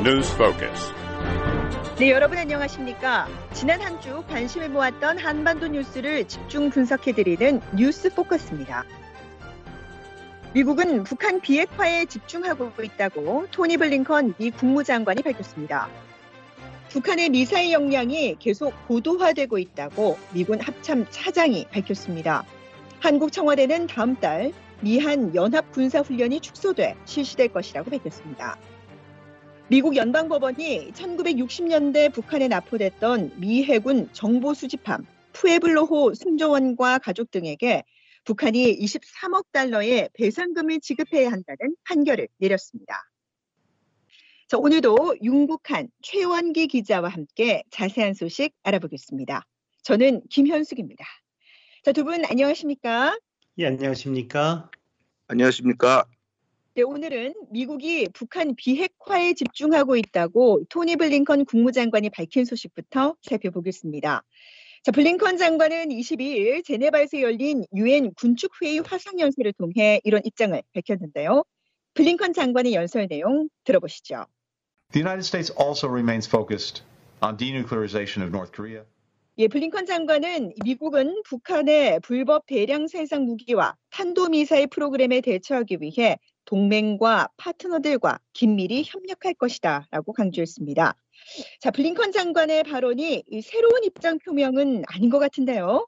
News Focus. 네, 여러분 안녕하십니까? 지난 한 주 관심을 모았던 한반도 뉴스를 집중 분석해 드리는 뉴스 포커스입니다. 미국은 북한 비핵화에 집중하고 있다고 토니 블링컨 미 국무장관이 밝혔습니다. 북한의 미사일 역량이 계속 고도화되고 있다고 미군 합참 차장이 밝혔습니다. 한국 청와대는 다음 달 미한 연합 군사 훈련이 축소돼 실시될 것이라고 밝혔습니다. 미국 연방법원이 1960년대 북한에 납포됐던 미 해군 정보 수집함 푸에블로호 승조원과 가족 등에게 북한이 23억 달러의 배상금을 지급해야 한다는 판결을 내렸습니다. 자, 오늘도 윤국한 최원기 기자와 함께 자세한 소식 알아보겠습니다. 저는 김현숙입니다. 자, 두 분 안녕하십니까? 예, 안녕하십니까? 안녕하십니까? 네, 오늘은 미국이 북한 비핵화에 집중하고 있다고 토니 블링컨 국무장관이 밝힌 소식부터 살펴보겠습니다. 자, 블링컨 장관은 22일 제네바에서 열린 유엔 군축회의 화상연설을 통해 이런 입장을 밝혔는데요. 블링컨 장관의 연설 내용 들어보시죠. The United States also remains focused on denuclearization of North Korea. 예, 블링컨 장관은 미국은 북한의 불법 대량 생산 무기와 탄도미사일 프로그램에 대처하기 위해 동맹과 파트너들과 긴밀히 협력할 것이다 라고 강조했습니다. 자, 블링컨 장관의 발언이 새로운 입장 표명은 아닌 것 같은데요.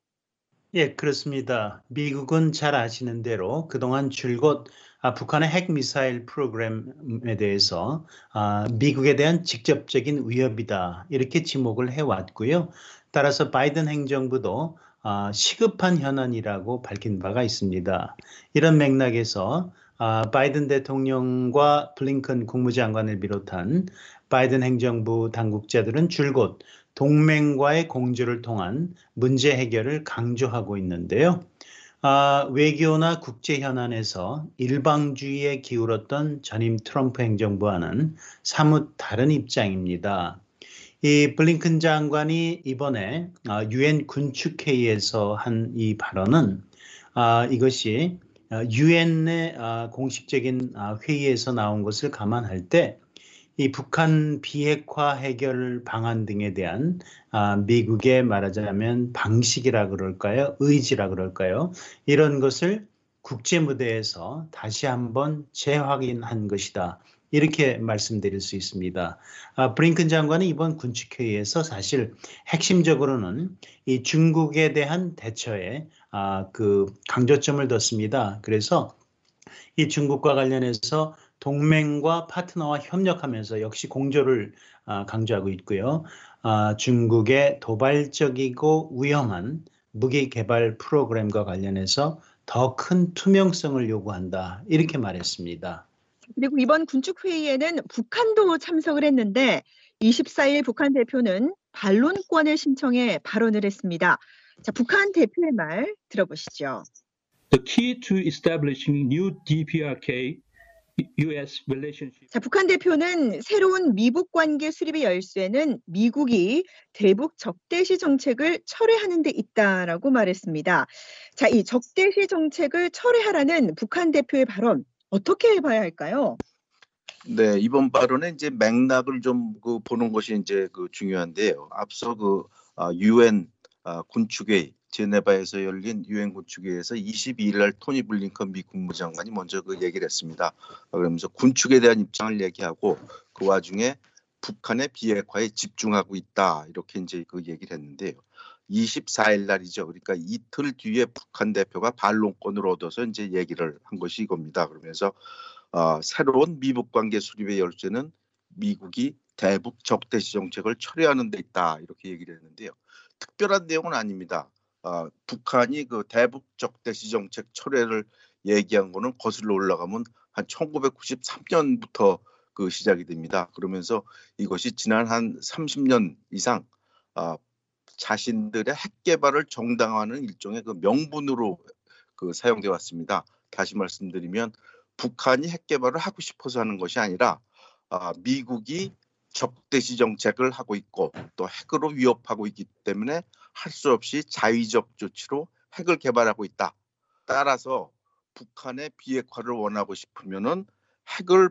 예, 그렇습니다. 미국은 잘 아시는 대로 그동안 줄곧 아, 북한의 핵미사일 프로그램에 대해서 아, 미국에 대한 직접적인 위협이다 이렇게 지목을 해왔고요. 따라서 바이든 행정부도 아, 시급한 현안이라고 밝힌 바가 있습니다. 이런 맥락에서 아, 바이든 대통령과 블링컨 국무장관을 비롯한 바이든 행정부 당국자들은 줄곧 동맹과의 공조를 통한 문제 해결을 강조하고 있는데요. 아, 외교나 국제 현안에서 일방주의에 기울었던 전임 트럼프 행정부와는 사뭇 다른 입장입니다. 이 블링컨 장관이 이번에 아, 유엔 군축회의에서 한 이 발언은 아, 이것이 유엔의 아, 공식적인 회의에서 나온 것을 감안할 때 이 북한 비핵화 해결 방안 등에 대한 미국의 말하자면 방식이라 그럴까요? 의지라 그럴까요? 이런 것을 국제 무대에서 다시 한번 재확인한 것이다. 이렇게 말씀드릴 수 있습니다. 아, 브링큰 장관은 이번 군축회의에서 사실 핵심적으로는 이 중국에 대한 대처에 아, 그 강조점을 뒀습니다. 그래서 이 중국과 관련해서 동맹과 파트너와 협력하면서 역시 공조를 아, 강조하고 있고요. 아, 중국의 도발적이고 위험한 무기 개발 프로그램과 관련해서 더 큰 투명성을 요구한다. 이렇게 말했습니다. 그리고 이번 군축회의에는 북한도 참석을 했는데 24일 북한 대표는 반론권을 신청해 발언을 했습니다. 자, 북한 대표의 말 들어보시죠. The key to establishing new DPRK US relationship. 자, 북한 대표는 새로운 미북 관계 수립의 열쇠는 미국이 대북 적대시 정책을 철회하는 데 있다라고 말했습니다. 자, 이 적대시 정책을 철회하라는 북한 대표의 발언 어떻게 봐야 할까요? 네, 이번 발언에 이제 맥락을 좀 그 보는 것이 이제 그 중요한데요. 앞서 그 유엔 아, 군축회의 제네바에서 열린 유엔 군축회의에서 22일 날 토니 블링컨 미 국무장관이 먼저 그 얘기를 했습니다. 그러면서 군축에 대한 입장을 얘기하고 그 와중에 북한의 비핵화에 집중하고 있다 이렇게 이제 그 얘기를 했는데요. 24일 날이죠. 그러니까 이틀 뒤에 북한 대표가 반론권을 얻어서 이제 얘기를 한 것이 이겁니다. 그러면서 어, 새로운 미북 관계 수립의 열쇠는 미국이 대북 적대시 정책을 철회하는 데 있다 이렇게 얘기를 했는데요. 특별한 내용은 아닙니다. 어, 북한이 그 대북 적대시 정책 철회를 얘기한 거는 거슬러 올라가면 한 1993년부터 그 시작이 됩니다. 그러면서 이것이 지난 한 30년 이상 어, 자신들의 핵 개발을 정당화하는 일종의 그 명분으로 그 사용돼 왔습니다. 다시 말씀드리면 북한이 핵 개발을 하고 싶어서 하는 것이 아니라 어, 미국이 적대시 정책을 하고 있고 또 핵으로 위협하고 있기 때문에 할 수 없이 자위적 조치로 핵을 개발하고 있다. 따라서 북한의 비핵화를 원하고 싶으면은 핵을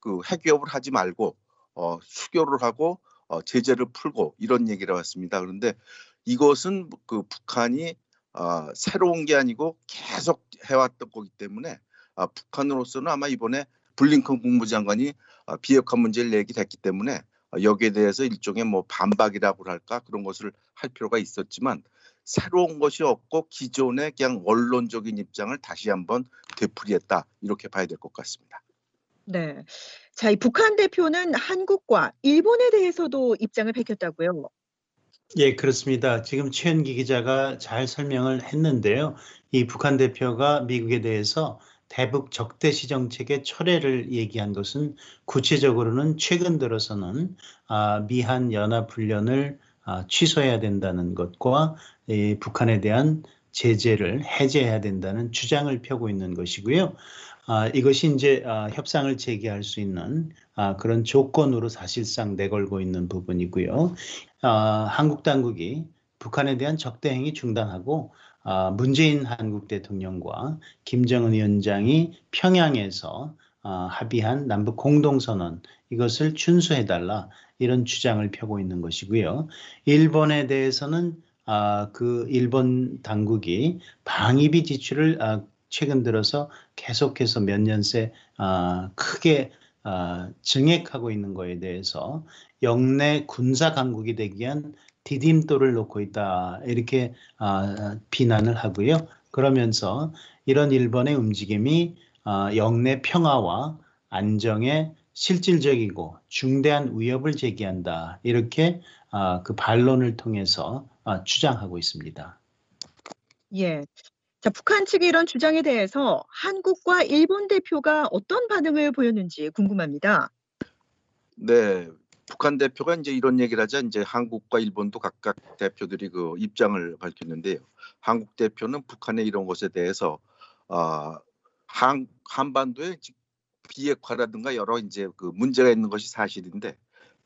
그 핵위협을 하지 말고 어, 수교를 하고 어, 제재를 풀고 이런 얘기를 왔습니다. 그런데 이것은 그 북한이 어, 새로운 게 아니고 계속 해왔던 거기 때문에 아, 북한으로서는 아마 이번에 블링컨 국무장관이 아, 비핵화 문제를 얘기했기 때문에 아, 여기에 대해서 일종의 뭐 반박이라고 할까 그런 것을 할 필요가 있었지만 새로운 것이 없고 기존의 그냥 원론적인 입장을 다시 한번 되풀이했다 이렇게 봐야 될 것 같습니다. 네. 자, 이 북한 대표는 한국과 일본에 대해서도 입장을 밝혔다고요. 예, 그렇습니다. 지금 최현기 기자가 잘 설명을 했는데요. 이 북한 대표가 미국에 대해서 대북 적대시 정책의 철회를 얘기한 것은 구체적으로는 최근 들어서는 아, 미한 연합 훈련을 아, 취소해야 된다는 것과 이 북한에 대한 제재를 해제해야 된다는 주장을 펴고 있는 것이고요. 아, 이것이 이제 아, 협상을 재개할 수 있는 아, 그런 조건으로 사실상 내걸고 있는 부분이고요. 아, 한국 당국이 북한에 대한 적대 행위 중단하고 아, 문재인 한국 대통령과 김정은 위원장이 평양에서 아, 합의한 남북 공동선언 이것을 준수해달라 이런 주장을 펴고 있는 것이고요. 일본에 대해서는 아, 그 일본 당국이 방위비 지출을 아, 최근 들어서 계속해서 몇 년새 아, 크게 아, 증액하고 있는 것에 대해서 영내 군사 강국이 되기 위한 디딤돌을 놓고 있다 이렇게 아, 비난을 하고요. 그러면서 이런 일본의 움직임이 아, 영내 평화와 안정에 실질적이고 중대한 위협을 제기한다 이렇게 아, 그 반론을 통해서 아, 주장하고 있습니다. 예. 자, 북한 측의 이런 주장에 대해서 한국과 일본 대표가 어떤 반응을 보였는지 궁금합니다. 네, 북한 대표가 이제 이런 얘기를 하자 이제 한국과 일본도 각각 대표들이 그 입장을 밝혔는데요. 한국 대표는 북한의 이런 것에 대해서 아, 한 한반도에 비핵화라든가 여러 이제 그 문제가 있는 것이 사실인데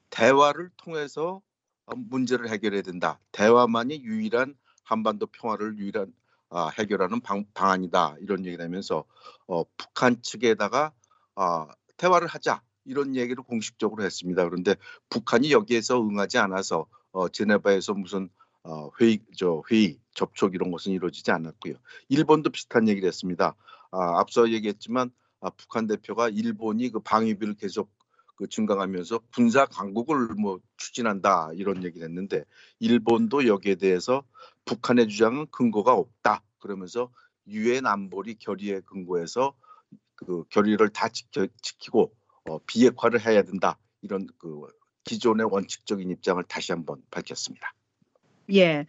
대화를 통해서 어, 문제를 해결해야 된다. 대화만이 유일한 한반도 평화를 유일한 아, 해결하는 방, 방안이다. 이런 얘기를 하면서 어, 북한 측에다가 아, 대화를 하자. 이런 얘기를 공식적으로 했습니다. 그런데 북한이 여기에서 응하지 않아서 어, 제네바에서 무슨 어, 회의, 저 회의, 접촉 이런 것은 이루어지지 않았고요. 일본도 비슷한 얘기를 했습니다. 아, 앞서 얘기했지만 아, 북한 대표가 일본이 그 방위비를 계속 그 증강하면서 군사 강국을 뭐 추진한다 이런 얘기를 했는데 일본도 여기에 대해서 북한의 주장은 근거가 없다 그러면서 유엔 안보리 결의에 근거해서 그 결의를 다 지켜, 지키고 어, 비핵화를 해야 된다 이런 그 기존의 원칙적인 입장을 다시 한번 밝혔습니다. 예.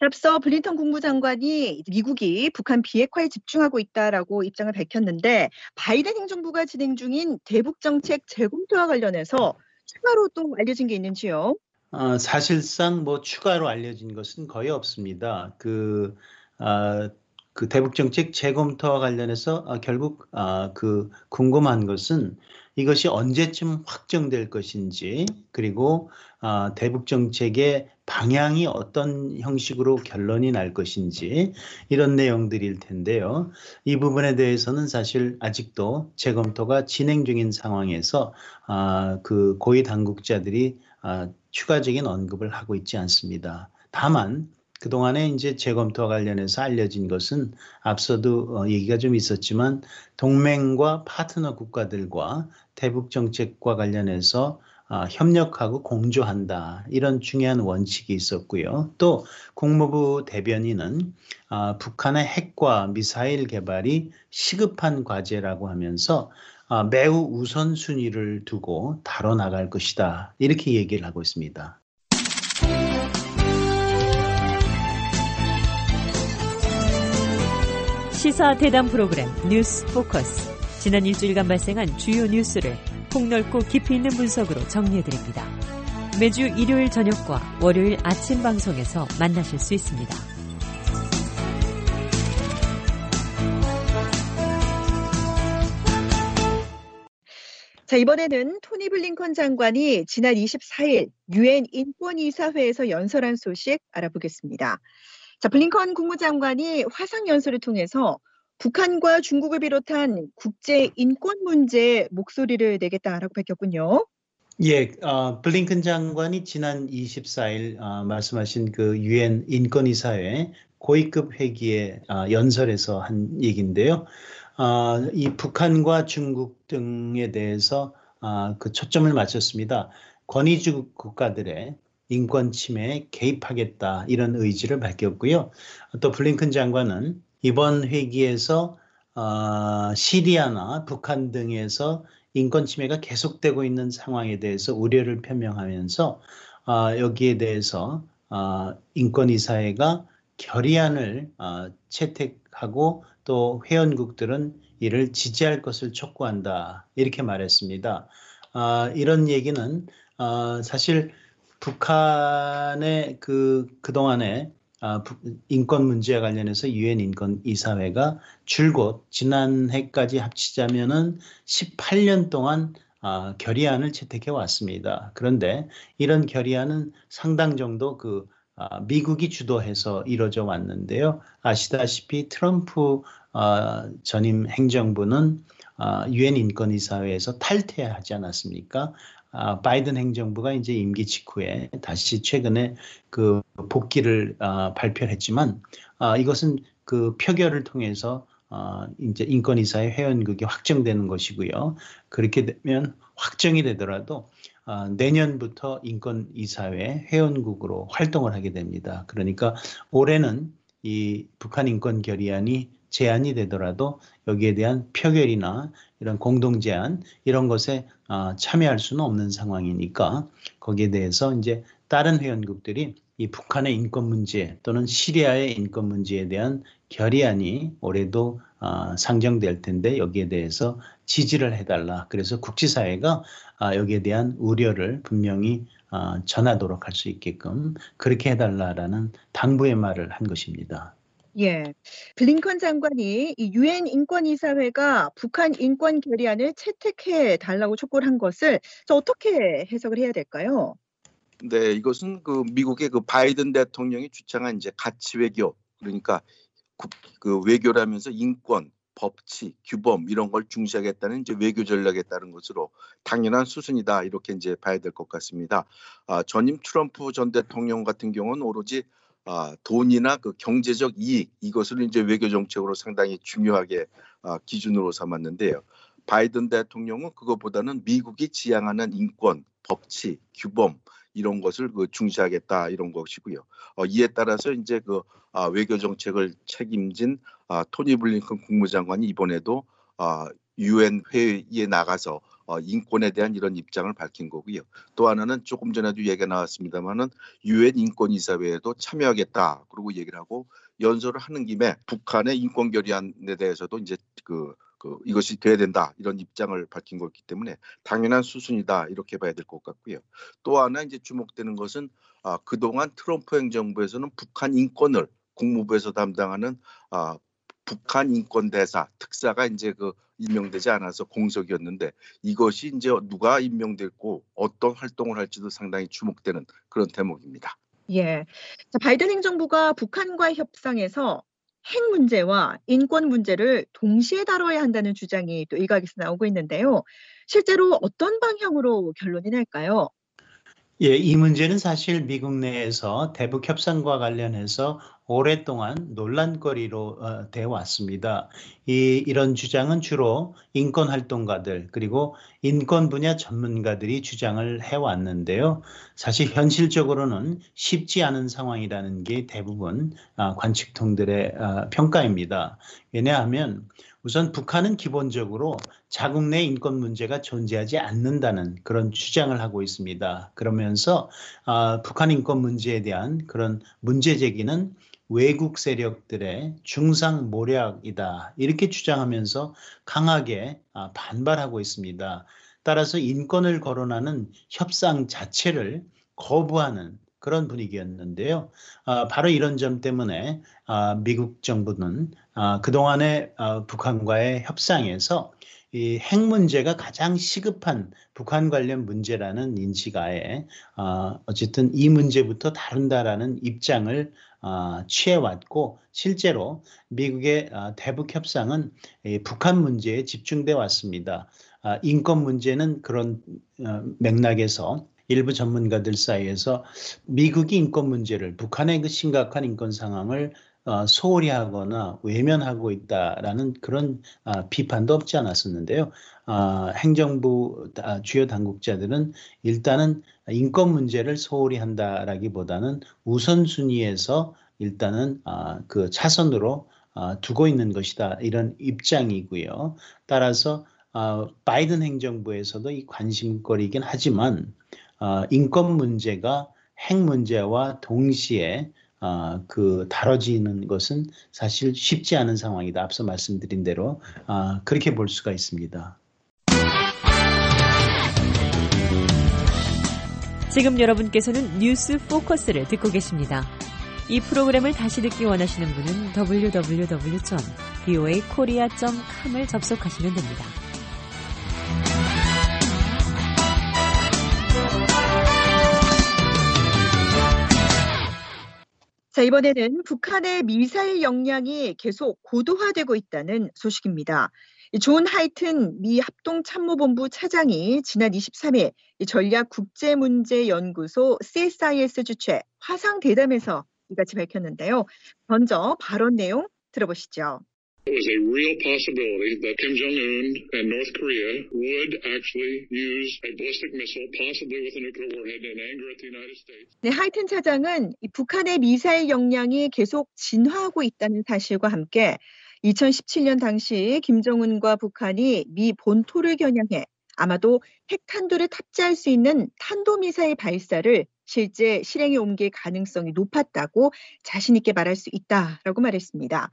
앞서 블린턴 국무장관이 미국이 북한 비핵화에 집중하고 있다라고 입장을 밝혔는데 바이든 행정부가 진행 중인 대북 정책 재검토와 관련해서 추가로 또 알려진 게 있는지요? 어, 사실상 뭐 추가로 알려진 것은 거의 없습니다. 그, 아, 그 대북 정책 재검토와 관련해서 아, 결국 아, 그 궁금한 것은 이것이 언제쯤 확정될 것인지 그리고 아, 대북 정책의 방향이 어떤 형식으로 결론이 날 것인지 이런 내용들일 텐데요. 이 부분에 대해서는 사실 아직도 재검토가 진행 중인 상황에서 아, 그 고위 당국자들이 아, 추가적인 언급을 하고 있지 않습니다. 다만 그동안에 이제 재검토와 관련해서 알려진 것은 앞서도 어, 얘기가 좀 있었지만 동맹과 파트너 국가들과 대북 정책과 관련해서 아, 협력하고 공조한다 이런 중요한 원칙이 있었고요. 또 국무부 대변인은 아, 북한의 핵과 미사일 개발이 시급한 과제라고 하면서 아, 매우 우선순위를 두고 다뤄나갈 것이다 이렇게 얘기를 하고 있습니다. 시사 대담 프로그램 뉴스 포커스. 지난 일주일간 발생한 주요 뉴스를 폭넓고 깊이 있는 분석으로 정리해드립니다. 매주 일요일 저녁과 월요일 아침 방송에서 만나실 수 있습니다. 자, 이번에는 토니 블링컨 장관이 지난 24일 유엔 인권이사회에서 연설한 소식 알아보겠습니다. 자, 블링컨 국무장관이 화상 연설을 통해서 북한과 중국을 비롯한 국제 인권 문제에 목소리를 내겠다라고 밝혔군요. 예, 어, 블링컨 장관이 지난 24일 어, 말씀하신 그 유엔 인권이사회 고위급 회기의 어, 연설에서 한 얘기인데요. 어, 이 북한과 중국 등에 대해서 어, 그 초점을 맞췄습니다. 권위주국 국가들의 인권 침해에 개입하겠다 이런 의지를 밝혔고요. 또 블링컨 장관은 이번 회기에서 어, 시리아나 북한 등에서 인권 침해가 계속되고 있는 상황에 대해서 우려를 표명하면서 어, 여기에 대해서 어, 인권이사회가 결의안을 어, 채택하고 또 회원국들은 이를 지지할 것을 촉구한다 이렇게 말했습니다. 어, 이런 얘기는 어, 사실 북한의 그 그동안에 아, 인권 문제와 관련해서 유엔 인권 이사회가 줄곧 지난해까지 합치자면은 18년 동안 아, 결의안을 채택해 왔습니다. 그런데 이런 결의안은 상당 정도 그 아, 미국이 주도해서 이루어져 왔는데요. 아시다시피 트럼프 아, 전임 행정부는 아, 유엔 인권이사회에서 탈퇴하지 않았습니까? 아, 바이든 행정부가 이제 임기 직후에 다시 최근에 그 복귀를 아, 발표했지만 아, 이것은 그 표결을 통해서 아, 이제 인권이사의 회원국이 확정되는 것이고요. 그렇게 되면 확정이 되더라도 아, 내년부터 인권이사회 회원국으로 활동을 하게 됩니다. 그러니까 올해는 이 북한 인권 결의안이 제안이 되더라도 여기에 대한 표결이나 이런 공동 제안 이런 것에 어, 참여할 수는 없는 상황이니까 거기에 대해서 이제 다른 회원국들이 이 북한의 인권 문제 또는 시리아의 인권 문제에 대한 결의안이 올해도 어, 상정될 텐데 여기에 대해서 지지를 해달라. 그래서 국제사회가 어, 여기에 대한 우려를 분명히 어, 전하도록 할 수 있게끔 그렇게 해달라라는 당부의 말을 한 것입니다. 예. 블링컨 장관이 이 유엔 인권이사회가 북한 인권 결의안을 채택해 달라고 촉구를 한 것을 어떻게 해석을 해야 될까요? 네, 이것은 그 미국의 그 바이든 대통령이 주창한 이제 가치 외교 그러니까 국, 그 외교라면서 인권, 법치, 규범 이런 걸 중시하겠다는 이제 외교 전략에 따른 것으로 당연한 수순이다 이렇게 이제 봐야 될 것 같습니다. 아, 전임 트럼프 전 대통령 같은 경우는 오로지 아, 돈이나 그 경제적 이익 이것을 이제 외교 정책으로 상당히 중요하게 아, 기준으로 삼았는데요. 바이든 대통령은 그것보다는 미국이 지향하는 인권, 법치, 규범 이런 것을 그 중시하겠다 이런 것이고요. 어, 이에 따라서 이제 그 아, 외교 정책을 책임진 아, 토니 블링컨 국무장관이 이번에도 아, 유엔 회의에 나가서 어, 인권에 대한 이런 입장을 밝힌 거고요. 또 하나는 조금 전에도 얘기가 나왔습니다만은 유엔 인권이사회에도 참여하겠다 그러고 얘기를 하고 연설을 하는 김에 북한의 인권 결의안에 대해서도 이제 그, 그 이것이 돼야 된다 이런 입장을 밝힌 거기 때문에 당연한 수순이다 이렇게 봐야 될 것 같고요. 또 하나 이제 주목되는 것은 아, 그동안 트럼프 행정부에서는 북한 인권을 국무부에서 담당하는 아, 북한 인권 대사 특사가 이제 그 임명되지 않아서 공석이었는데 이것이 이제 누가 임명됐고 어떤 활동을 할지도 상당히 주목되는 그런 대목입니다. 예. 자, 바이든 행정부가 북한과의 협상에서 핵 문제와 인권 문제를 동시에 다뤄야 한다는 주장이 또 일각에서 나오고 있는데요. 실제로 어떤 방향으로 결론이 날까요? 예, 이 문제는 사실 미국 내에서 대북 협상과 관련해서 오랫동안 논란거리로 어, 되어 왔습니다. 이, 이런 주장은 주로 인권 활동가들 그리고 인권 분야 전문가들이 주장을 해왔는데요. 사실 현실적으로는 쉽지 않은 상황이라는 게 대부분 어, 관측통들의 어, 평가입니다. 왜냐하면 우선 북한은 기본적으로 자국 내 인권 문제가 존재하지 않는다는 그런 주장을 하고 있습니다. 그러면서 어, 북한 인권 문제에 대한 그런 문제 제기는 외국 세력들의 중상 모략이다 이렇게 주장하면서 강하게 아, 반발하고 있습니다. 따라서 인권을 거론하는 협상 자체를 거부하는 그런 분위기였는데요. 아, 바로 이런 점 때문에 아, 미국 정부는 그동안의 북한과의 협상에서 이 핵 문제가 가장 시급한 북한 관련 문제라는 인식하에 어쨌든 이 문제부터 다룬다라는 입장을 어, 취해왔고 실제로 미국의 어, 대북 협상은 북한 문제에 집중돼 왔습니다. 아, 인권 문제는 그런 어, 맥락에서 일부 전문가들 사이에서 미국이 인권 문제를 북한의 그 심각한 인권 상황을 어, 소홀히 하거나 외면하고 있다라는 그런 아, 비판도 없지 않았었는데요. 아, 행정부 주요 당국자들은 일단은 인권 문제를 소홀히 한다라기보다는 우선순위에서 일단은 그 차선으로 두고 있는 것이다 이런 입장이고요. 따라서 바이든 행정부에서도 이 관심거리이긴 하지만 인권 문제가 핵 문제와 동시에 어, 그 다뤄지는 것은 사실 쉽지 않은 상황이다. 앞서 말씀드린 대로 어, 그렇게 볼 수가 있습니다. 지금 여러분께서는 뉴스 포커스를 듣고 계십니다. 이 프로그램을 다시 듣기 원하시는 분은 www.voakorea.com을 접속하시면 됩니다. 자, 이번에는 북한의 미사일 역량이 계속 고도화되고 있다는 소식입니다. 존 하이튼 미 합동참모본부 차장이 지난 23일 전략국제문제연구소 CSIS 주최 화상 대담에서 이같이 밝혔는데요. 먼저 발언 내용 들어보시죠. It was a real possibility that Kim Jong un and North Korea would actually use a ballistic missile, possibly with a nuclear warhead, in anger at the United States. 네, 하이튼 차장은 북한의 미사일 역량이 계속 진화하고 있다는 사실과 함께 2017년 당시 김정은과 북한이 미 본토를 겨냥해 아마도 핵탄두를 탑재할 수 있는 탄도미사일 발사를 실제 실행에 옮길 가능성이 높았다고 자신 있게 말할 수 있다라고 말했습니다.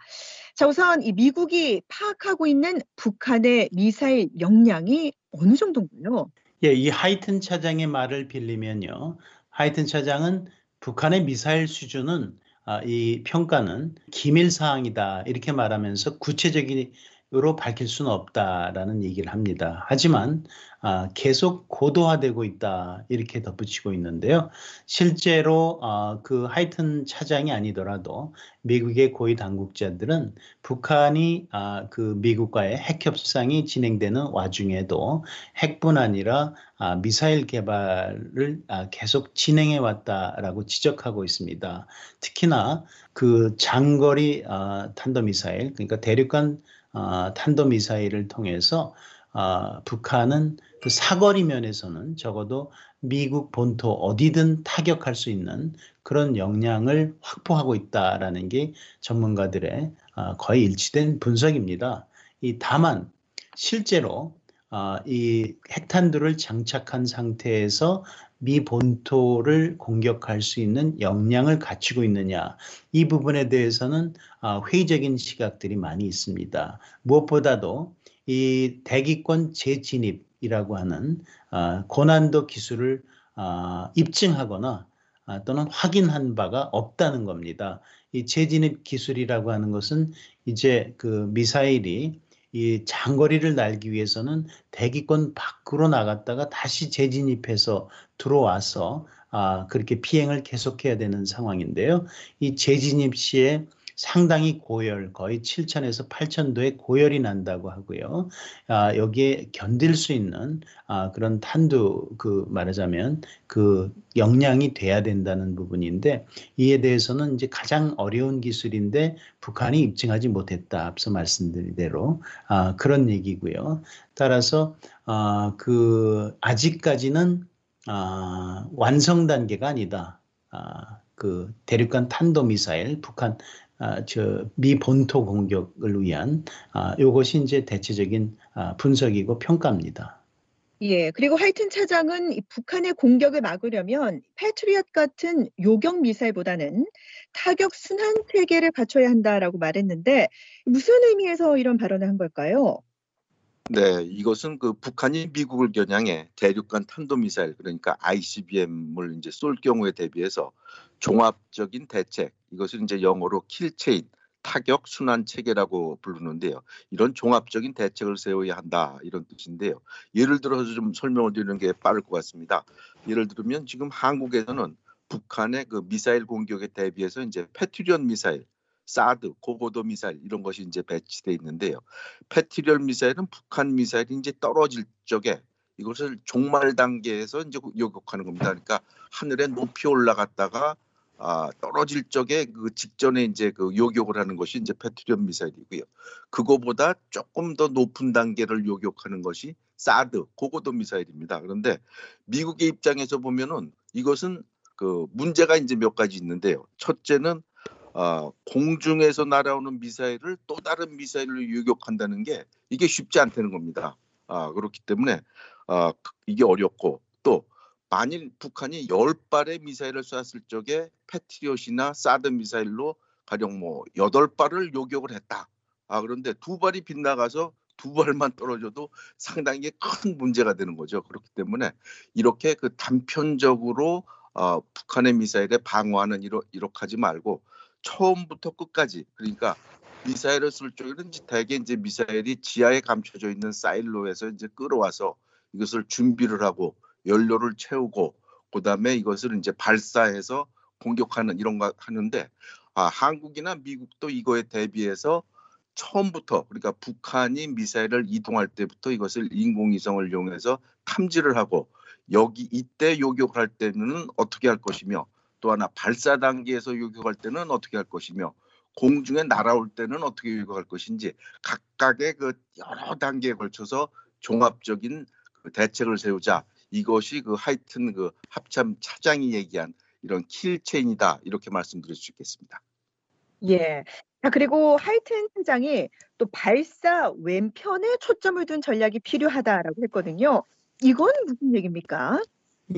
자, 우선 이 미국이 파악하고 있는 북한의 미사일 역량이 어느 정도인가요? 예, 이 하이튼 차장의 말을 빌리면요. 하이튼 차장은 북한의 미사일 수준은 아, 이 평가는 기밀 사항이다 이렇게 말하면서 구체적인 으로 밝힐 수는 없다라는 얘기를 합니다. 하지만 아, 계속 고도화되고 있다 이렇게 덧붙이고 있는데요. 실제로 아, 그 하이튼 차장이 아니더라도 미국의 고위 당국자들은 북한이 아, 그 미국과의 핵 협상이 진행되는 와중에도 핵뿐 아니라 아, 미사일 개발을 아, 계속 진행해 왔다라고 지적하고 있습니다. 특히나 그 장거리 아, 탄도 미사일 그러니까 대륙간 어, 탄도미사일을 통해서 어, 북한은 그 사거리 면에서는 적어도 미국 본토 어디든 타격할 수 있는 그런 역량을 확보하고 있다라는 게 전문가들의 어, 거의 일치된 분석입니다. 이 다만 실제로 어, 이 핵탄두를 장착한 상태에서 미 본토를 공격할 수 있는 역량을 갖추고 있느냐 이 부분에 대해서는 아, 회의적인 시각들이 많이 있습니다. 무엇보다도 이 대기권 재진입이라고 하는 아, 고난도 기술을 아, 입증하거나 또는 확인한 바가 없다는 겁니다. 이 재진입 기술이라고 하는 것은 이제 그 미사일이 이 장거리를 날기 위해서는 대기권 밖으로 나갔다가 다시 재진입해서 들어와서 아, 그렇게 비행을 계속해야 되는 상황인데요. 이 재진입 시에 상당히 고열, 거의 7천에서 8천도의 고열이 난다고 하고요. 아, 여기에 견딜 수 있는 아, 그런 탄두 그 말하자면 그 역량이 돼야 된다는 부분인데 이에 대해서는 이제 가장 어려운 기술인데 북한이 입증하지 못했다. 앞서 말씀드린 대로 아, 그런 얘기고요. 따라서 아, 그 아직까지는 아, 완성 단계가 아니다. 아, 그 대륙간 탄도미사일 북한 아, 저미 본토 공격을 위한 아, 이것이 이제 대체적인 아, 분석이고 평가입니다. 예, 그리고 하이튼 차장은 북한의 공격을 막으려면 패트리엇 같은 요격 미사일보다는 타격 순환 체계를 갖춰야 한다라고 말했는데 무슨 의미에서 이런 발언을 한 걸까요? 네, 이것은 그 북한이 미국을 겨냥해 대륙간 탄도미사일 그러니까 ICBM을 이제 쏠 경우에 대비해서 종합적인 대책 이것을 이제 영어로 kill chain 타격 순환 체계라고 부르는데요. 이런 종합적인 대책을 세워야 한다 이런 뜻인데요. 예를 들어서 좀 설명을 드리는 게 빠를 것 같습니다. 예를 들면 지금 한국에서는 북한의 그 미사일 공격에 대비해서 이제 패트리엇 미사일 사드, 고고도 미사일 이런 것이 이제 배치돼 있는데요. 패트리엇 미사일은 북한 미사일이 이제 떨어질 적에 이것을 종말 단계에서 이제 요격하는 겁니다. 그러니까 하늘에 높이 올라갔다가 아, 떨어질 적에 그 직전에 이제 그 요격을 하는 것이 이제 패트리엇 미사일이고요. 그거보다 조금 더 높은 단계를 요격하는 것이 사드 고고도 미사일입니다. 그런데 미국의 입장에서 보면은 이것은 그 문제가 이제 몇 가지 있는데요. 첫째는 어, 공중에서 날아오는 미사일을 또 다른 미사일로 유격한다는 게 이게 쉽지 않다는 겁니다. 아, 그렇기 때문에 아, 이게 어렵고 또 만일 북한이 열발의 미사일을 쐈을 적에 패트리엇이나 사드 미사일로 가령 뭐 여덟 발을 요격을 했다. 아, 그런데 두 발이 빗나가서 두 발만 떨어져도 상당히 큰 문제가 되는 거죠. 그렇기 때문에 이렇게 그 단편적으로 어, 북한의 미사일에 방어하는 이러, 이렇게 하지 말고 처음부터 끝까지. 그러니까 미사일을 쓸 쪽에는 대개 이제 미사일이 지하에 감춰져 있는 사일로에서 이제 끌어와서 이것을 준비를 하고 연료를 채우고 그다음에 이것을 이제 발사해서 공격하는 이런 거 하는데 아, 한국이나 미국도 이거에 대비해서 처음부터 그러니까 북한이 미사일을 이동할 때부터 이것을 인공위성을 이용해서 탐지를 하고 여기 이때 요격할 때는 어떻게 할 것이며 또 하나 발사 단계에서 요격할 때는 어떻게 할 것이며 공중에 날아올 때는 어떻게 요격할 것인지 각각의 그 여러 단계에 걸쳐서 종합적인 그 대책을 세우자 이것이 그 하여튼 그 합참 차장이 얘기한 이런 킬체인이다 이렇게 말씀드릴 수 있겠습니다. 예. 자, 그리고 하이튼 차장이 또 발사 왼편에 초점을 둔 전략이 필요하다라고 했거든요. 이건 무슨 얘기입니까?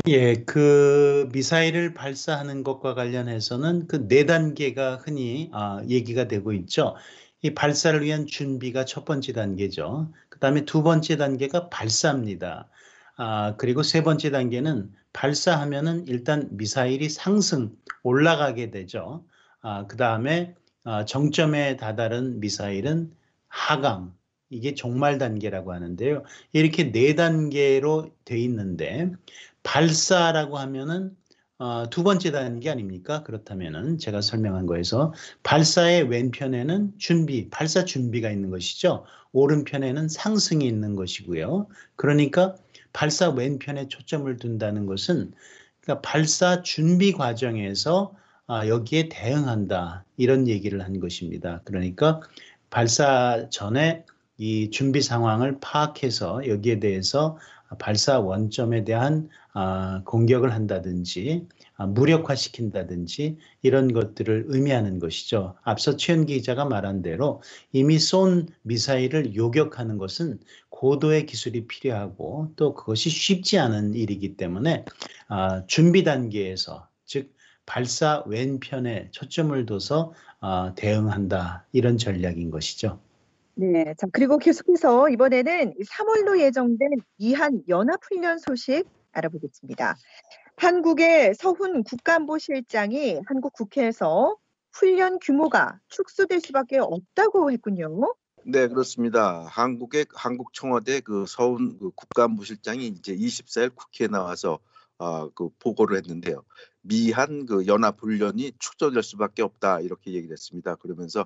예, 그 미사일을 발사하는 것과 관련해서는 그 네 단계가 흔히 아, 얘기가 되고 있죠. 이 발사를 위한 준비가 첫 번째 단계죠. 그 다음에 두 번째 단계가 발사입니다. 아, 그리고 세 번째 단계는 발사하면은 일단 미사일이 상승, 올라가게 되죠. 아, 그 다음에 아, 정점에 다다른 미사일은 하강, 이게 종말 단계라고 하는데요. 이렇게 네 단계로 돼 있는데 발사라고 하면은 어, 두 번째 단계 아닙니까? 그렇다면은 제가 설명한 거에서 발사의 왼편에는 준비, 발사 준비가 있는 것이죠. 오른편에는 상승이 있는 것이고요. 그러니까 발사 왼편에 초점을 둔다는 것은 그러니까 발사 준비 과정에서 아, 여기에 대응한다 이런 얘기를 한 것입니다. 그러니까 발사 전에 이 준비 상황을 파악해서 여기에 대해서 발사 원점에 대한 아, 공격을 한다든지 아, 무력화시킨다든지 이런 것들을 의미하는 것이죠. 앞서 최현기 기자가 말한 대로 이미 쏜 미사일을 요격하는 것은 고도의 기술이 필요하고 또 그것이 쉽지 않은 일이기 때문에 아, 준비 단계에서 즉 발사 왼편에 초점을 둬서 대응한다 이런 전략인 것이죠. 네. 자, 그리고 계속해서 이번에는 3월로 예정된 이한 연합훈련 소식 알아보겠습니다. 한국의 서훈 국가안보실장이 한국 국회에서 훈련 규모가 축소될 수밖에 없다고 했군요. 네, 그렇습니다. 한국의 한국 청와대 그 서훈 그 국가안보실장이 이제 24일 국회에 나와서 어, 그 보고를 했는데요. 미한 그 연합 훈련이 축소될 수밖에 없다 이렇게 얘기를 했습니다. 그러면서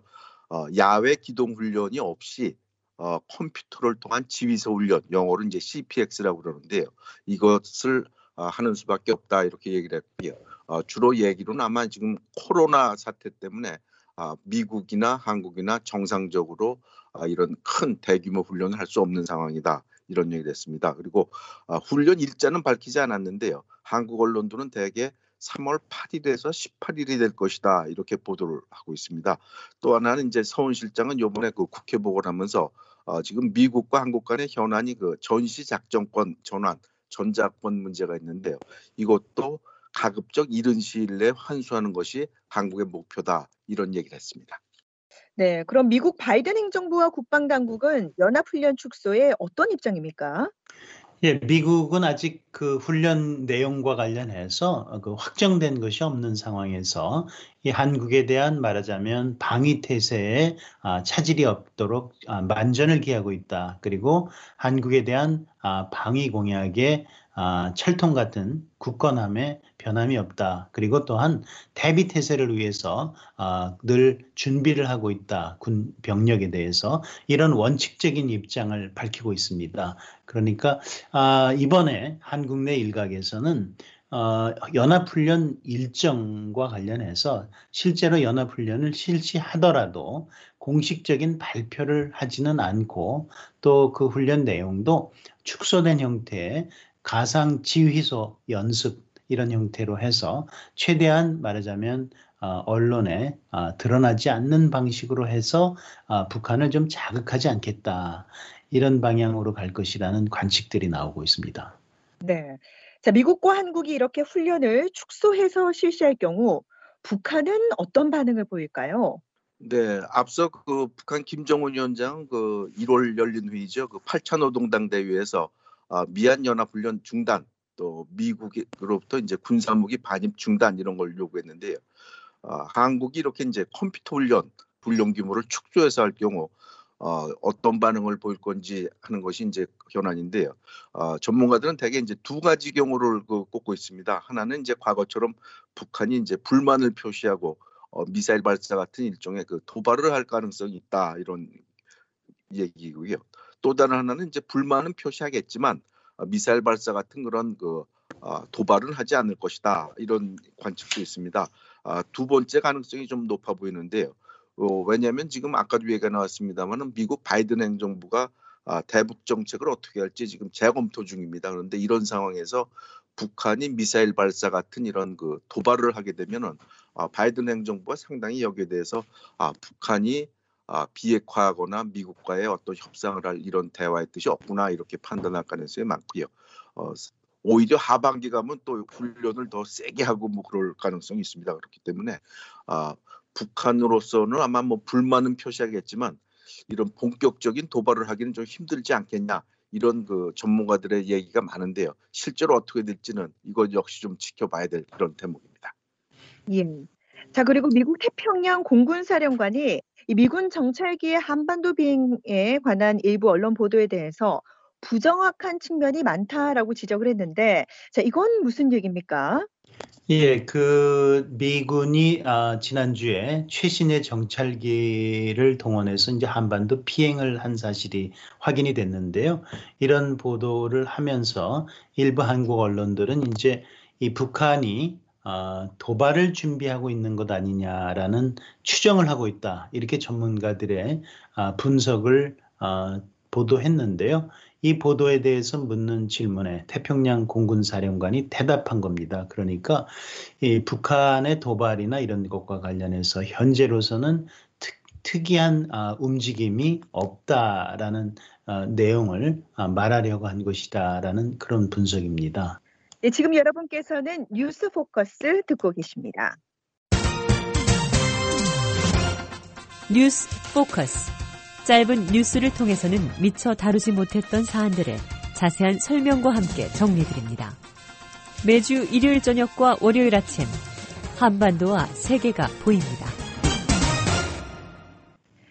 어, 야외 기동 훈련이 없이 어, 컴퓨터를 통한 지휘서 훈련, 영어로 이제 CPX라고 그러는데요. 이것을 어, 하는 수밖에 없다 이렇게 얘기를 했고요. 어, 주로 얘기로는 아마 지금 코로나 사태 때문에 아, 미국이나 한국이나 정상적으로 아, 이런 큰 대규모 훈련을 할 수 없는 상황이다. 이런 얘기를 했습니다. 그리고 아, 훈련 일자는 밝히지 않았는데요. 한국 언론들은 대개 3월 8일에서 18일이 될 것이다 이렇게 보도를 하고 있습니다. 또 하나는 이제 서훈 실장은 이번에 그 국회 보고를 하면서 어, 지금 미국과 한국 간의 현안이 그 전시 작전권 전환 전자권 문제가 있는데요. 이것도 가급적 이른 시일 내에 환수하는 것이 한국의 목표다 이런 얘기를 했습니다. 네, 그럼 미국 바이든 행정부와 국방 당국은 연합 훈련 축소에 어떤 입장입니까? 예, 미국은 아직 그 훈련 내용과 관련해서 그 확정된 것이 없는 상황에서 이 한국에 대한 말하자면 방위 태세에 아, 차질이 없도록 아, 만전을 기하고 있다. 그리고 한국에 대한 아, 방위 공약에 철통 같은 굳건함에 변함이 없다. 그리고 또한 대비 태세를 위해서 늘 준비를 하고 있다. 군 병력에 대해서 이런 원칙적인 입장을 밝히고 있습니다. 그러니까 이번에 한국 내 일각에서는 어, 연합훈련 일정과 관련해서 실제로 연합훈련을 실시하더라도 공식적인 발표를 하지는 않고 또 그 훈련 내용도 축소된 형태의 가상 지휘소 연습 이런 형태로 해서 최대한 말하자면 어, 언론에 어, 드러나지 않는 방식으로 해서 어, 북한을 좀 자극하지 않겠다 이런 방향으로 갈 것이라는 관측들이 나오고 있습니다. 네. 자, 미국과 한국이 이렇게 훈련을 축소해서 실시할 경우 북한은 어떤 반응을 보일까요? 네, 앞서 그 북한 김정은 위원장 그 1월 열린 회의죠. 그 8차 노동당 대회에서 아, 미얀 연합 훈련 중단 또 미국으로부터 이제 군사무기 반입 중단 이런 걸 요구했는데요. 아, 한국이 이렇게 이제 컴퓨터 훈련 훈련 규모를 축소해서 할 경우 어, 어떤 반응을 보일 건지 하는 것이 이제 현안인데요. 어, 전문가들은 대개 이제 두 가지 경우를 그 꼽고 있습니다. 하나는 이제 과거처럼 북한이 이제 불만을 표시하고 어, 미사일 발사 같은 일종의 그 도발을 할 가능성이 있다 이런 얘기고요. 또 다른 하나는 이제 불만은 표시하겠지만 어, 미사일 발사 같은 그런 그 어, 도발은 하지 않을 것이다 이런 관측도 있습니다. 아, 두 번째 가능성이 좀 높아 보이는데요. 어, 왜냐하면 지금 아까도 얘기가 나왔습니다만은 미국 바이든 행정부가 아, 대북 정책을 어떻게 할지 지금 재검토 중입니다. 그런데 이런 상황에서 북한이 미사일 발사 같은 이런 그 도발을 하게 되면은 아, 바이든 행정부가 상당히 여기에 대해서 아, 북한이 아, 비핵화하거나 미국과의 어떤 협상을 할 이런 대화의 뜻이 없구나 이렇게 판단할 가능성이 많고요. 어, 오히려 하반기 가면 또 훈련을 더 세게 하고 뭐 그럴 가능성이 있습니다. 그렇기 때문에 아, 북한으로서는 아마 뭐 불만은 표시하겠지만 이런 본격적인 도발을 하기는 좀 힘들지 않겠냐 이런 그 전문가들의 얘기가 많은데요. 실제로 어떻게 될지는 이것 역시 좀 지켜봐야 될 그런 대목입니다. 예. 자 그리고 미국 태평양 공군 사령관이 이 미군 정찰기의 한반도 비행에 관한 일부 언론 보도에 대해서 부정확한 측면이 많다라고 지적을 했는데, 자 이건 무슨 얘기입니까? 예, 그 미군이 아, 지난주에 최신의 정찰기를 동원해서 이제 한반도 피행을 한 사실이 확인이 됐는데요. 이런 보도를 하면서 일부 한국 언론들은 이제 이 북한이 아, 도발을 준비하고 있는 것 아니냐라는 추정을 하고 있다. 이렇게 전문가들의 아, 분석을 아, 보도했는데요. 이 보도에 대해서 묻는 질문에 태평양 공군 사령관이 대답한 겁니다. 그러니까 이 북한의 도발이나 이런 것과 관련해서 현재로서는 특, 이한 아, 움직임이 없다라는 아, 내용을 아, 말하려고 한 것이다라는 그런 분석입니다. 네, 지금 여러분께서는 뉴스 포커스 듣고 계십니다. 뉴스 포커스. 짧은 뉴스를 통해서는 미처 다루지 못했던 사안들을 자세한 설명과 함께 정리드립니다. 매주 일요일 저녁과 월요일 아침 한반도와 세계가 보입니다.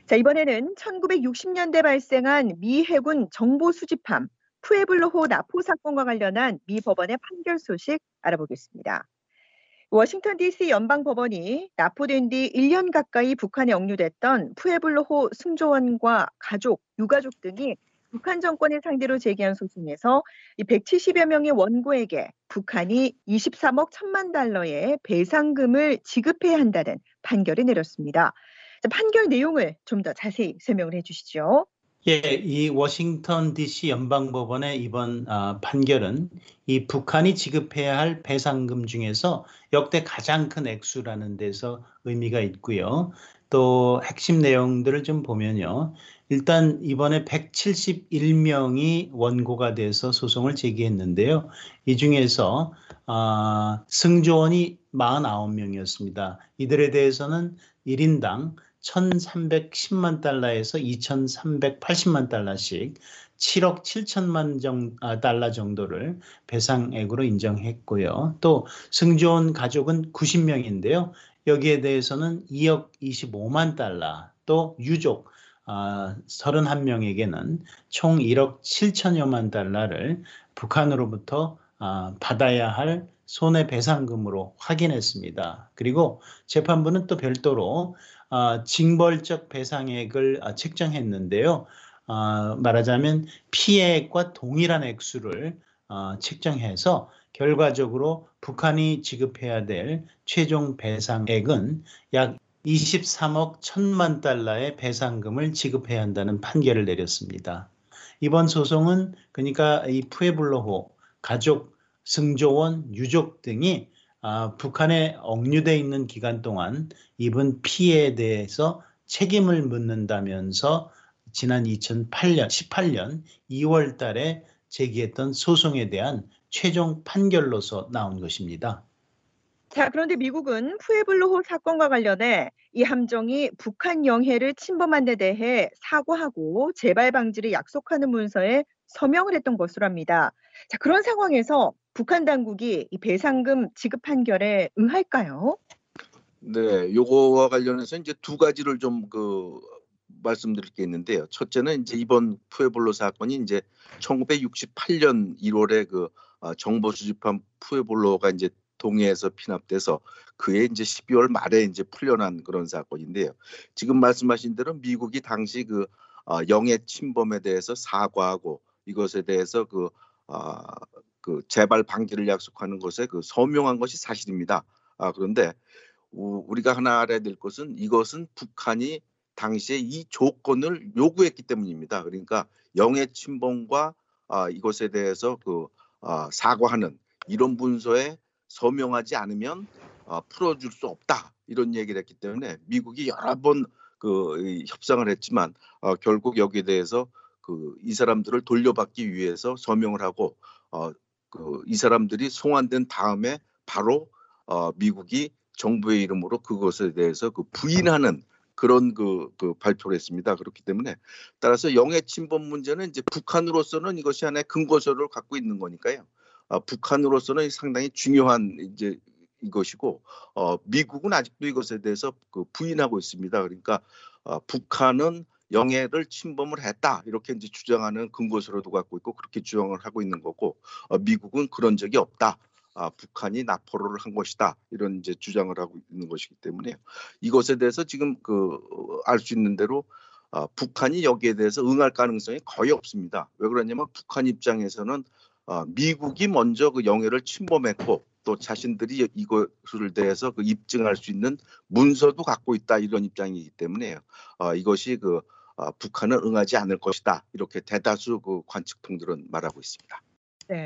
자, 이번에는 1960년대 발생한 미 해군 정보 수집함 푸에블로호 나포 사건과 관련한 미 법원의 판결 소식 알아보겠습니다. 워싱턴 DC 연방 법원이 납포된 뒤 1년 가까이 북한에 억류됐던 푸에블로호 승조원과 가족, 유가족 등이 북한 정권을 상대로 제기한 소송에서 170여 명의 원고에게 북한이 23억 1천만 달러의 배상금을 지급해야 한다는 판결을 내렸습니다. 판결 내용을 좀 더 자세히 설명을 해주시죠. 예, 이 워싱턴 DC 연방법원의 이번 아, 판결은 이 북한이 지급해야 할 배상금 중에서 역대 가장 큰 액수라는 데서 의미가 있고요. 또 핵심 내용들을 좀 보면요. 일단 이번에 171명이 원고가 돼서 소송을 제기했는데요. 이 중에서 아, 승조원이 49명이었습니다. 이들에 대해서는 1인당 1,310만 달러에서 2,380만 달러씩 7억 7천만 정, 아, 달러 정도를 배상액으로 인정했고요. 또 승조원 가족은 90명인데요. 여기에 대해서는 2억 25만 달러 또 유족 아, 31명에게는 총 1억 7천여만 달러를 북한으로부터 아, 받아야 할 손해배상금으로 확인했습니다. 그리고 재판부는 또 별도로 아, 징벌적 배상액을 아, 책정했는데요. 아, 말하자면 피해액과 동일한 액수를 아, 책정해서 결과적으로 북한이 지급해야 될 최종 배상액은 약 23억 1천만 달러의 배상금을 지급해야 한다는 판결을 내렸습니다. 이번 소송은 그러니까 이 푸에블로호 가족, 승조원, 유족 등이 아, 북한에 억류돼 있는 기간 동안 입은 피해에 대해서 책임을 묻는다면서 지난 2008년 18년 2월 달에 제기했던 소송에 대한 최종 판결로서 나온 것입니다. 자, 그런데 미국은 푸에블로호 사건과 관련해 이 함정이 북한 영해를 침범한 데 대해 사과하고 재발 방지를 약속하는 문서에 서명을 했던 것으로 합니다. 자, 그런 상황에서 북한 당국이 이 배상금 지급 판결에 응할까요? 네, 요거와 관련해서 이제 두 가지를 좀 그 말씀드릴 게 있는데요. 첫째는 이제 이번 푸에블로 사건이 이제 1968년 1월에 그 아, 정보 수집한 푸에블로가 이제 동해에서 피납돼서 그해 이제 12월 말에 이제 풀려난 그런 사건인데요. 지금 말씀하신 대로 미국이 당시 그 어, 영해 침범에 대해서 사과하고 이것에 대해서 그, 어, 그 재발 방지를 약속하는 것에 그 서명한 것이 사실입니다. 아, 그런데 우, 우리가 하나 알아야 될 것은 이것은 북한이 당시에 이 조건을 요구했기 때문입니다. 그러니까 영해 침범과 아, 이것에 대해서 그 아, 사과하는 이런 문서에 서명하지 않으면 어, 풀어줄 수 없다 이런 얘기를 했기 때문에 미국이 여러 번 그 협상을 했지만 어, 결국 여기에 대해서 그 이 사람들을 돌려받기 위해서 서명을 하고 어, 그 이 사람들이 송환된 다음에 바로 어, 미국이 정부의 이름으로 그것에 대해서 그 부인하는 그런 그, 그 발표를 했습니다. 그렇기 때문에 따라서 영해 침범 문제는 이제 북한으로서는 이것이 하나의 근거서를 갖고 있는 거니까요. 어, 북한으로서는 상당히 중요한 이제 이것이고 어, 미국은 아직도 이것에 대해서 그 부인하고 있습니다. 그러니까 어, 북한은 영해를 침범을 했다. 이렇게 이제 주장하는 근거서로도 갖고 있고 그렇게 주장을 하고 있는 거고 어, 미국은 그런 적이 없다. 아, 북한이 나포를 한 것이다. 이런 이제 주장을 하고 있는 것이기 때문에 이것에 대해서 지금 그 알 수 있는 대로 아, 북한이 여기에 대해서 응할 가능성이 거의 없습니다. 왜 그러냐면 북한 입장에서는 어, 미국이 먼저 그 영해를 침범했고 또 자신들이 이것을 대해서 그 입증할 수 있는 문서도 갖고 있다. 이런 입장이기 때문에 어, 이것이 그 어, 북한은 응하지 않을 것이다 이렇게 대다수 그 관측통들은 말하고 있습니다. 네.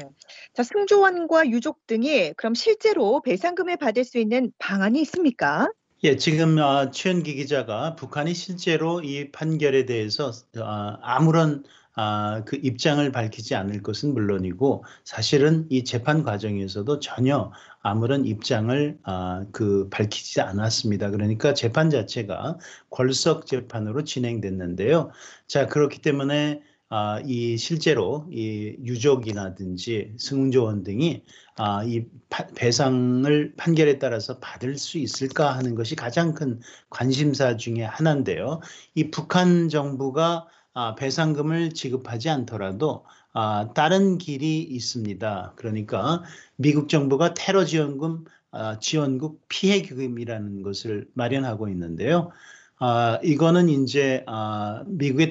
자, 승조원과 유족 등이 그럼 실제로 배상금을 받을 수 있는 방안이 있습니까? 예, 지금 어, 최현기 기자가 북한이 실제로 이 판결에 대해서 어, 아무런 아, 그 입장을 밝히지 않을 것은 물론이고 사실은 이 재판 과정에서도 전혀 아무런 입장을 아, 그 밝히지 않았습니다. 그러니까 재판 자체가 궐석 재판으로 진행됐는데요. 자 그렇기 때문에 아, 이 실제로 이 유족이나든지 승조원 등이 아, 이 파, 배상을 판결에 따라서 받을 수 있을까 하는 것이 가장 큰 관심사 중에 하나인데요. 이 북한 정부가 아, 배상금을 지급하지 않더라도 아, 다른 길이 있습니다. 그러니까 미국 정부가 테러 지원금 아, 지원국 피해 기금이라는 것을 마련하고 있는데요. 아, 이거는 이제 아, 미국의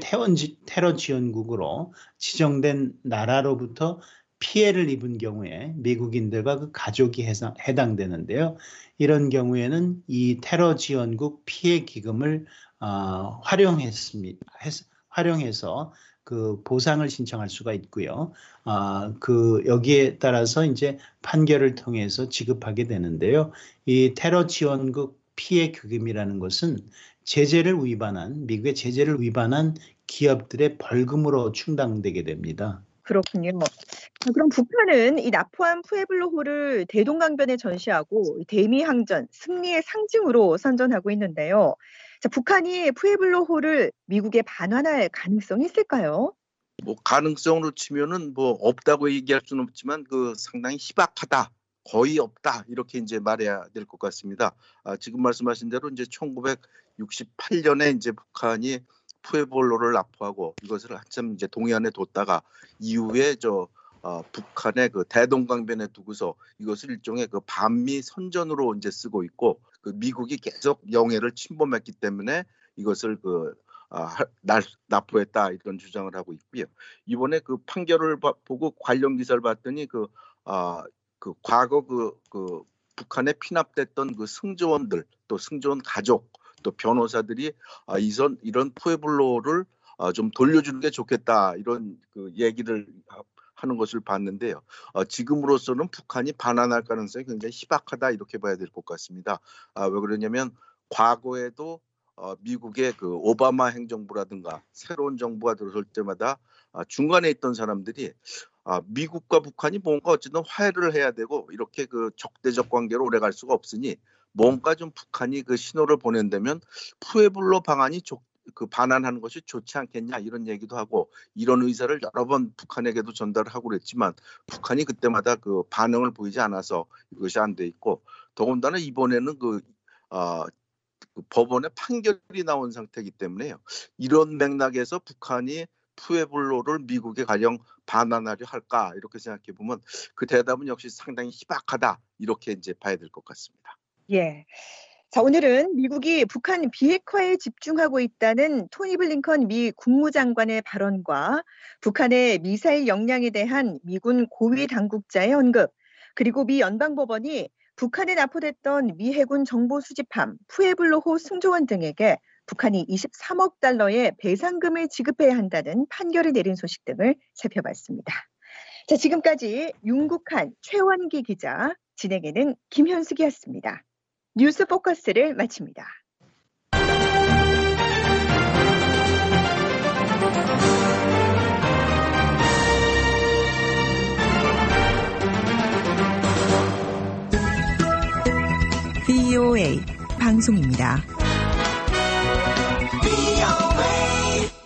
테러 지원국으로 지정된 나라로부터 피해를 입은 경우에 미국인들과 그 가족이 해당, 해당되는데요. 이런 경우에는 이 테러 지원국 피해 기금을 아, 활용했습니다. 활용해서 그 보상을 신청할 수가 있고요. 아, 그 여기에 따라서 이제 판결을 통해서 지급하게 되는데요. 이 테러 지원국 피해 규금이라는 것은 제재를 위반한 미국의 제재를 위반한 기업들의 벌금으로 충당되게 됩니다. 그렇군요. 그럼 북한은 이 납포한 푸에블로호를 대동강변에 전시하고 대미항전 승리의 상징으로 선전하고 있는데요. 자, 북한이 푸에블로호를 미국에 반환할 가능성이 있을까요? 뭐 가능성으로 치면은 뭐 없다고 얘기할 수는 없지만 그 상당히 희박하다 거의 없다 이렇게 이제 말해야 될 것 같습니다. 아, 지금 말씀하신 대로 이제 1968년에 이제 북한이 푸에볼로를 납포하고 이것을 한참 이제 동해안에 뒀다가 이후에 저 어, 북한의 그 대동강변에 두고서 이것을 일종의 그 반미 선전으로 이제 쓰고 있고 그 미국이 계속 영해를 침범했기 때문에 이것을 그 아, 날, 납포했다 이런 주장을 하고 있고요. 이번에 그 판결을 바, 보고 관련 기사를 봤더니 그, 아, 그 과거 그, 그 북한에 피납됐던 그 승조원들 또 승조원 가족 또 변호사들이 아, 이선 이런 푸에블로를 아, 좀 돌려주는 게 좋겠다 이런 그 얘기를 하는 것을 봤는데요. 어, 지금으로서는 북한이 반환할 가능성이 굉장히 희박하다 이렇게 봐야 될 것 같습니다. 아, 왜 그러냐면 과거에도 어, 미국의 그 오바마 행정부라든가 새로운 정부가 들어설 때마다 아, 중간에 있던 사람들이 아, 미국과 북한이 뭔가 어쨌든 화해를 해야 되고 이렇게 그 적대적 관계로 오래 갈 수가 없으니 뭔가 좀 북한이 그 신호를 보낸다면 푸에블로 방안이 조, 그 반환하는 것이 좋지 않겠냐 이런 얘기도 하고 이런 의사를 여러 번 북한에게도 전달을 하고 그랬지만 북한이 그때마다 그 반응을 보이지 않아서 이것이 안 돼 있고 더군다나 이번에는 그, 어, 그 법원의 판결이 나온 상태이기 때문에요. 이런 맥락에서 북한이 푸에블로를 미국에 가령 반환하려 할까 이렇게 생각해 보면 그 대답은 역시 상당히 희박하다 이렇게 이제 봐야 될 것 같습니다. 예. 자, 오늘은 미국이 북한 비핵화에 집중하고 있다는 토니 블링컨 미 국무장관의 발언과 북한의 미사일 역량에 대한 미군 고위 당국자의 언급, 그리고 미 연방법원이 북한에 납포됐던 미 해군 정보 수집함 푸에블로호 승조원 등에게 북한이 23억 달러의 배상금을 지급해야 한다는 판결을 내린 소식 등을 살펴봤습니다. 자, 지금까지 윤국한 최원기 기자, 진행에는 김현숙이었습니다. 뉴스 포커스를 마칩니다. VOA 방송입니다.